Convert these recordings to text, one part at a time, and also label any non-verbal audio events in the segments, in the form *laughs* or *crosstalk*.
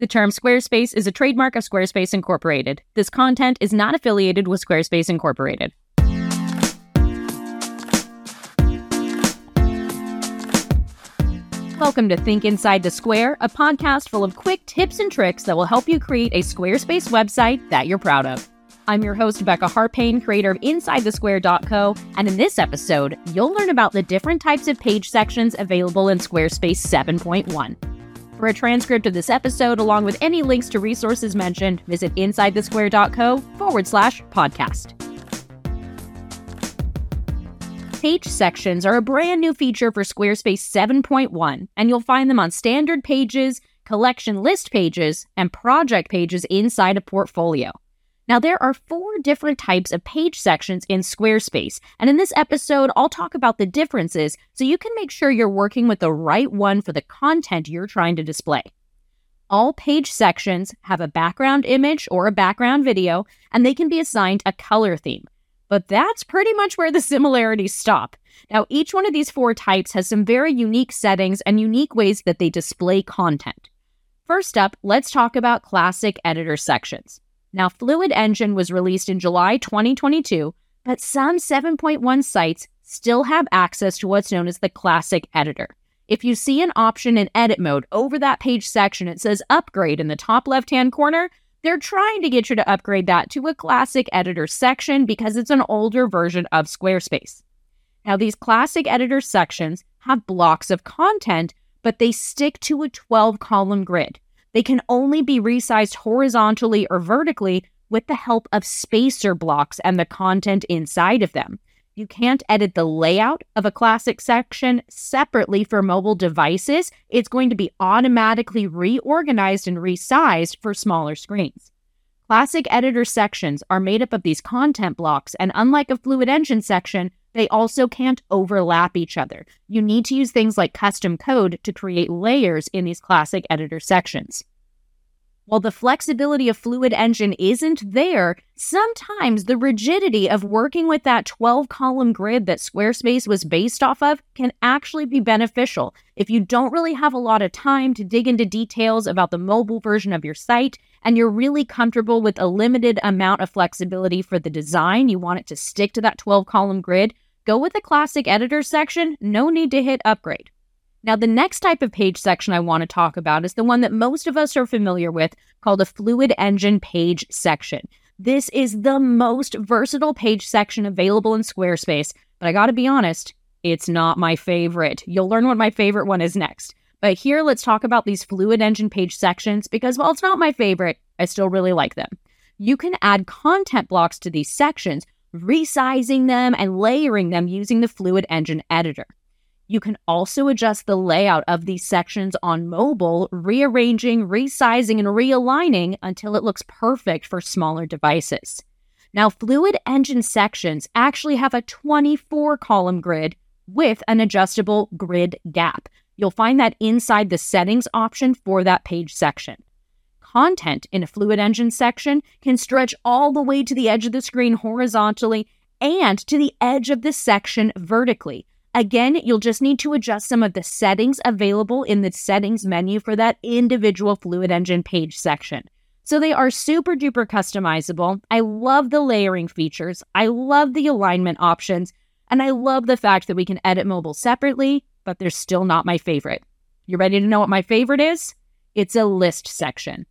The term Squarespace is a trademark of Squarespace Incorporated. This content is not affiliated with Squarespace Incorporated. Welcome to Think Inside the Square, a podcast full of quick tips and tricks that will help you create a Squarespace website that you're proud of. I'm your host, Becca Harpain, creator of InsideTheSquare.co, and in this episode, you'll learn about the different types of page sections available in Squarespace 7.1. For a transcript of this episode, along with any links to resources mentioned, visit insidethesquare.co forward slash podcast. Page sections are a brand new feature for Squarespace 7.1, and you'll find them on standard pages, collection list pages, and project pages inside a portfolio. Now, there are four different types of page sections in Squarespace, and in this episode, I'll talk about the differences so you can make sure you're working with the right one for the content you're trying to display. All page sections have a background image or a background video, and they can be assigned a color theme. But that's pretty much where the *laughs* similarities stop. Now, each one of these four types has some very unique settings and unique ways that they display content. First up, let's talk about classic editor sections. Now, Fluid Engine was released in July 2022, but some 7.1 sites still have access to what's known as the Classic Editor. If you see an option in edit mode over that page section, it says upgrade in the top left hand corner. They're trying to get you to upgrade that to a classic editor section because it's an older version of Squarespace. Now, these classic editor sections have blocks of content, but they stick to a 12 column grid. They can only be resized horizontally or vertically with the help of spacer blocks and the content inside of them. You can't edit the layout of a classic section separately for mobile devices. It's going to be automatically reorganized and resized for smaller screens. Classic editor sections are made up of these content blocks, and unlike a Fluid Engine section, they also can't overlap each other. You need to use things like custom code to create layers in these classic editor sections. While the flexibility of Fluid Engine isn't there, sometimes the rigidity of working with that 12 column grid that Squarespace was based off of can actually be beneficial. If you don't really have a lot of time to dig into details about the mobile version of your site and you're really comfortable with a limited amount of flexibility for the design, you want it to stick to that 12 column grid, go with the classic editor section, no need to hit upgrade. Now, the next type of page section I want to talk about is the one that most of us are familiar with called a Fluid Engine page section. This is the most versatile page section available in Squarespace, but I gotta be honest, it's not my favorite. You'll learn what my favorite one is next. But here, let's talk about these Fluid Engine page sections because while it's not my favorite, I still really like them. You can add content blocks to these sections, resizing them and layering them using the Fluid Engine editor. You can also adjust the layout of these sections on mobile, rearranging, resizing, and realigning until it looks perfect for smaller devices. Now, Fluid Engine sections actually have a 24 column grid with an adjustable grid gap. You'll find that inside the settings option for that page section. Content in a Fluid Engine section can stretch all the way to the edge of the screen horizontally and to the edge of the section vertically Again, you'll just need to adjust some of the settings available in the settings menu for that individual Fluid Engine page section. So they are super duper customizable. I love the layering features. I love the alignment options. And I love the fact that we can edit mobile separately, but they're still not my favorite. You ready to know what my favorite is? It's a list section.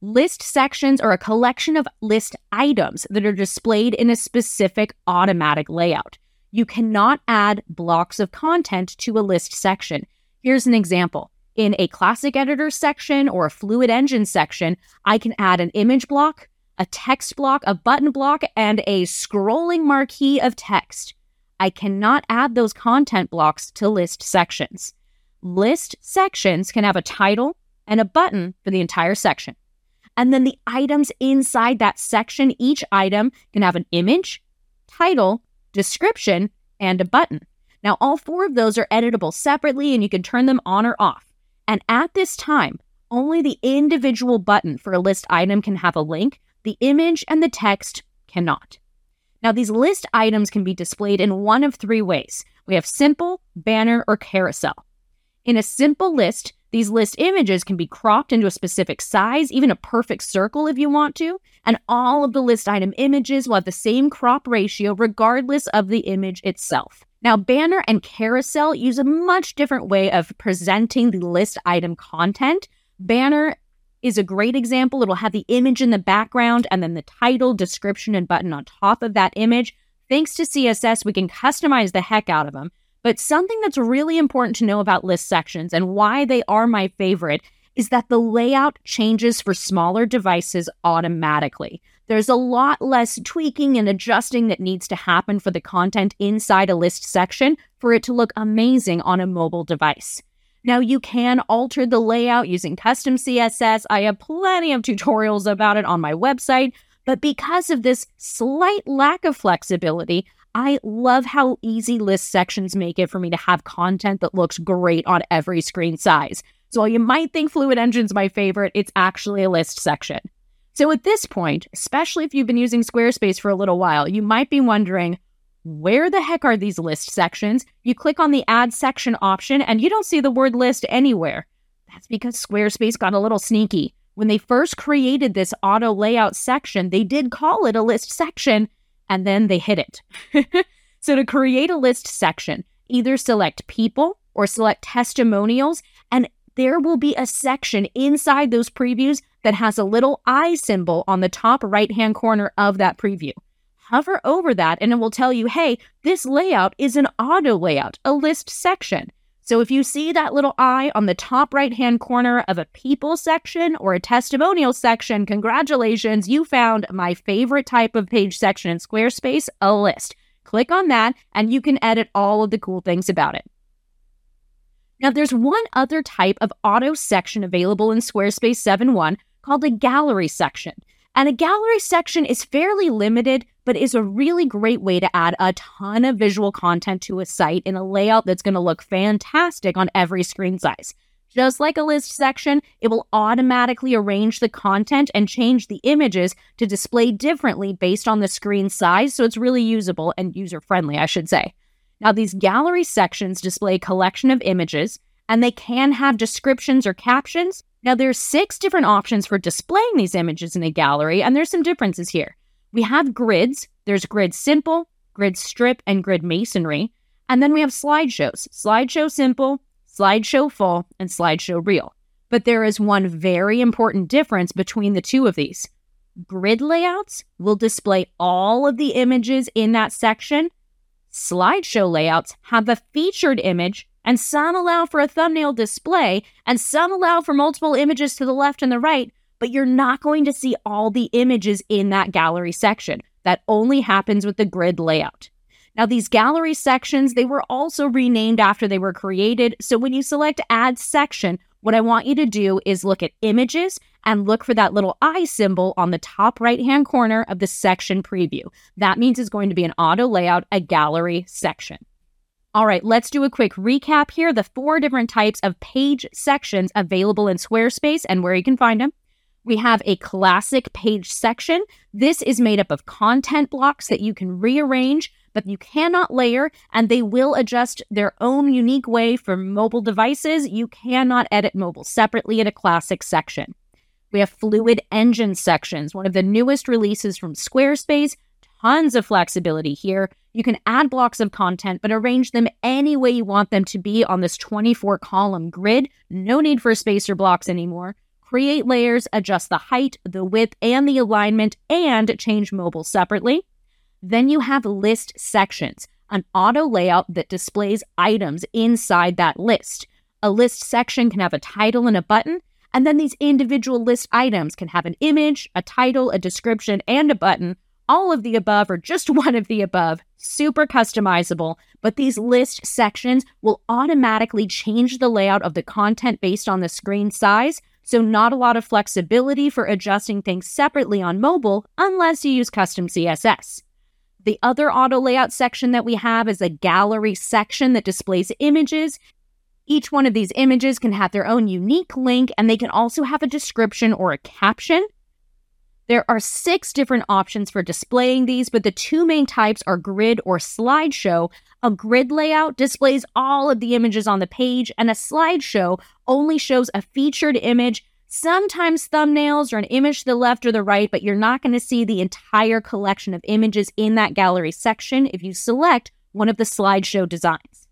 List sections are a collection of list items that are displayed in a specific automatic layout. You cannot add blocks of content to a list section. Here's an example. In a classic editor section or a fluid engine section, I can add an image block, a text block, a button block, and a scrolling marquee of text. I cannot add those content blocks to list sections. List sections can have a title and a button for the entire section. And then the items inside that section, each item can have an image, title, description, and a button. Now, all four of those are editable separately and you can turn them on or off. And at this time, only the individual button for a list item can have a link, the image and the text cannot. Now, these list items can be displayed in one of three ways we have simple, banner, or carousel. In a simple list, These list images can be cropped into a specific size, even a perfect circle if you want to, and all of the list item images will have the same crop ratio regardless of the image itself. Now, Banner and Carousel use a much different way of presenting the list item content. Banner is a great example. It'll have the image in the background and then the title, description, and button on top of that image. Thanks to CSS, we can customize the heck out of them. But something that's really important to know about list sections and why they are my favorite is that the layout changes for smaller devices automatically. There's a lot less tweaking and adjusting that needs to happen for the content inside a list section for it to look amazing on a mobile device. Now, you can alter the layout using custom CSS. I have plenty of tutorials about it on my website, but because of this slight lack of flexibility, I love how easy list sections make it for me to have content that looks great on every screen size. So while you might think Fluid Engine's my favorite, it's actually a list section. So at this point, especially if you've been using Squarespace for a little while, you might be wondering, where the heck are these list sections? You click on the add section option and you don't see the word list anywhere. That's because Squarespace got a little sneaky. When they first created this auto layout section, they did call it a list section and then they hit it. *laughs* so to create a list section, either select people or select testimonials, and there will be a section inside those previews that has a little eye symbol on the top right hand corner of that preview. Hover over that and it will tell you, hey, this layout is an auto layout, a list section. So if you see that little eye on the top right hand corner of a people section or a testimonial section, congratulations, you found my favorite type of page section in Squarespace, a list. Click on that and you can edit all of the cool things about it. Now, there's one other type of auto section available in Squarespace 7.1 called a gallery section. And a gallery section is fairly limited, but is a really great way to add a ton of visual content to a site in a layout that's going to look fantastic on every screen size. Just like a list section, it will automatically arrange the content and change the images to display differently based on the screen size, so it's really usable and user friendly, I should say. Now, these gallery sections display a collection of images, and they can have descriptions or captions, now, there's six different options for displaying these images in a gallery, and there's some differences here. We have grids. There's grid simple, grid strip, and grid masonry. And then we have slideshows slideshow simple, slideshow full, and slideshow reel. But there is one very important difference between the two of these. Grid layouts will display all of the images in that section. Slideshow layouts have a featured image and some allow for a thumbnail display, and some allow for multiple images to the left and the right, but you're not going to see all the images in that gallery section. That only happens with the grid layout. Now, these gallery sections, they were also renamed after they were created. So when you select add section, what I want you to do is look at images and look for that little eye symbol on the top right hand corner of the section preview. That means it's going to be an auto layout, a gallery section. All right, let's do a quick recap here. The four different types of page sections available in Squarespace and where you can find them. We have a classic page section. This is made up of content blocks that you can rearrange, but you cannot layer, and they will adjust their own unique way for mobile devices. You cannot edit mobile separately in a classic section. We have fluid engine sections, one of the newest releases from Squarespace tons of flexibility here. You can add blocks of content, but arrange them any way you want them to be on this 24 column grid. No need for spacer blocks anymore. Create layers, adjust the height, the width, and the alignment, and change mobile separately. Then you have list sections, an auto layout that displays items inside that list. A list section can have a title and a button, and then these individual list items can have an image, a title, a description, and a button, all of the above or just *laughs* one of the above, super customizable, but these list sections will automatically change the layout of the content based on the screen size, so not a lot of flexibility for adjusting things separately on mobile unless you use custom CSS. The other auto layout section that we have is a gallery section that displays images. Each one of these images can have their own unique link and they can also have a description or a caption. There are six different options for displaying these, but the two main types are grid or slideshow. A grid layout displays all of the images on the page, and a slideshow only shows a featured image, sometimes thumbnails or an image to the left or the right, but you're not going to see the entire collection of images in that gallery section if you select one of the slideshow designs.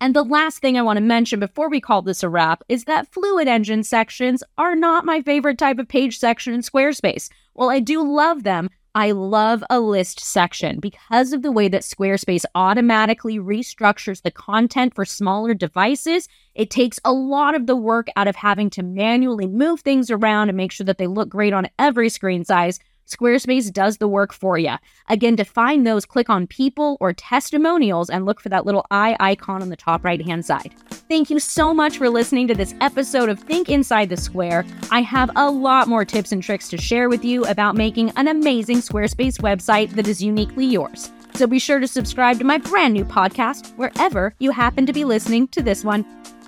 And the last thing I want to mention before we call this a wrap is that Fluid Engine sections are not my favorite type of page section in Squarespace. While I do love them, I love a list section because of the way that Squarespace automatically restructures the content for smaller devices. It takes a lot of the work out of having to manually move things around and make sure that they look great on every screen size. Squarespace does the work for you. Again, to find those, click on people or testimonials and look for that little eye icon on the top right hand side. Thank you so much for listening to this episode of Think Inside the Square. I have a lot more tips and tricks to share with you about making an amazing Squarespace website that is uniquely yours. So be sure to subscribe to my brand new podcast wherever you happen to be listening to this one.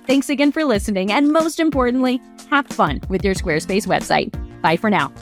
Thanks again for listening, and most importantly, have fun with your Squarespace website. Bye for now.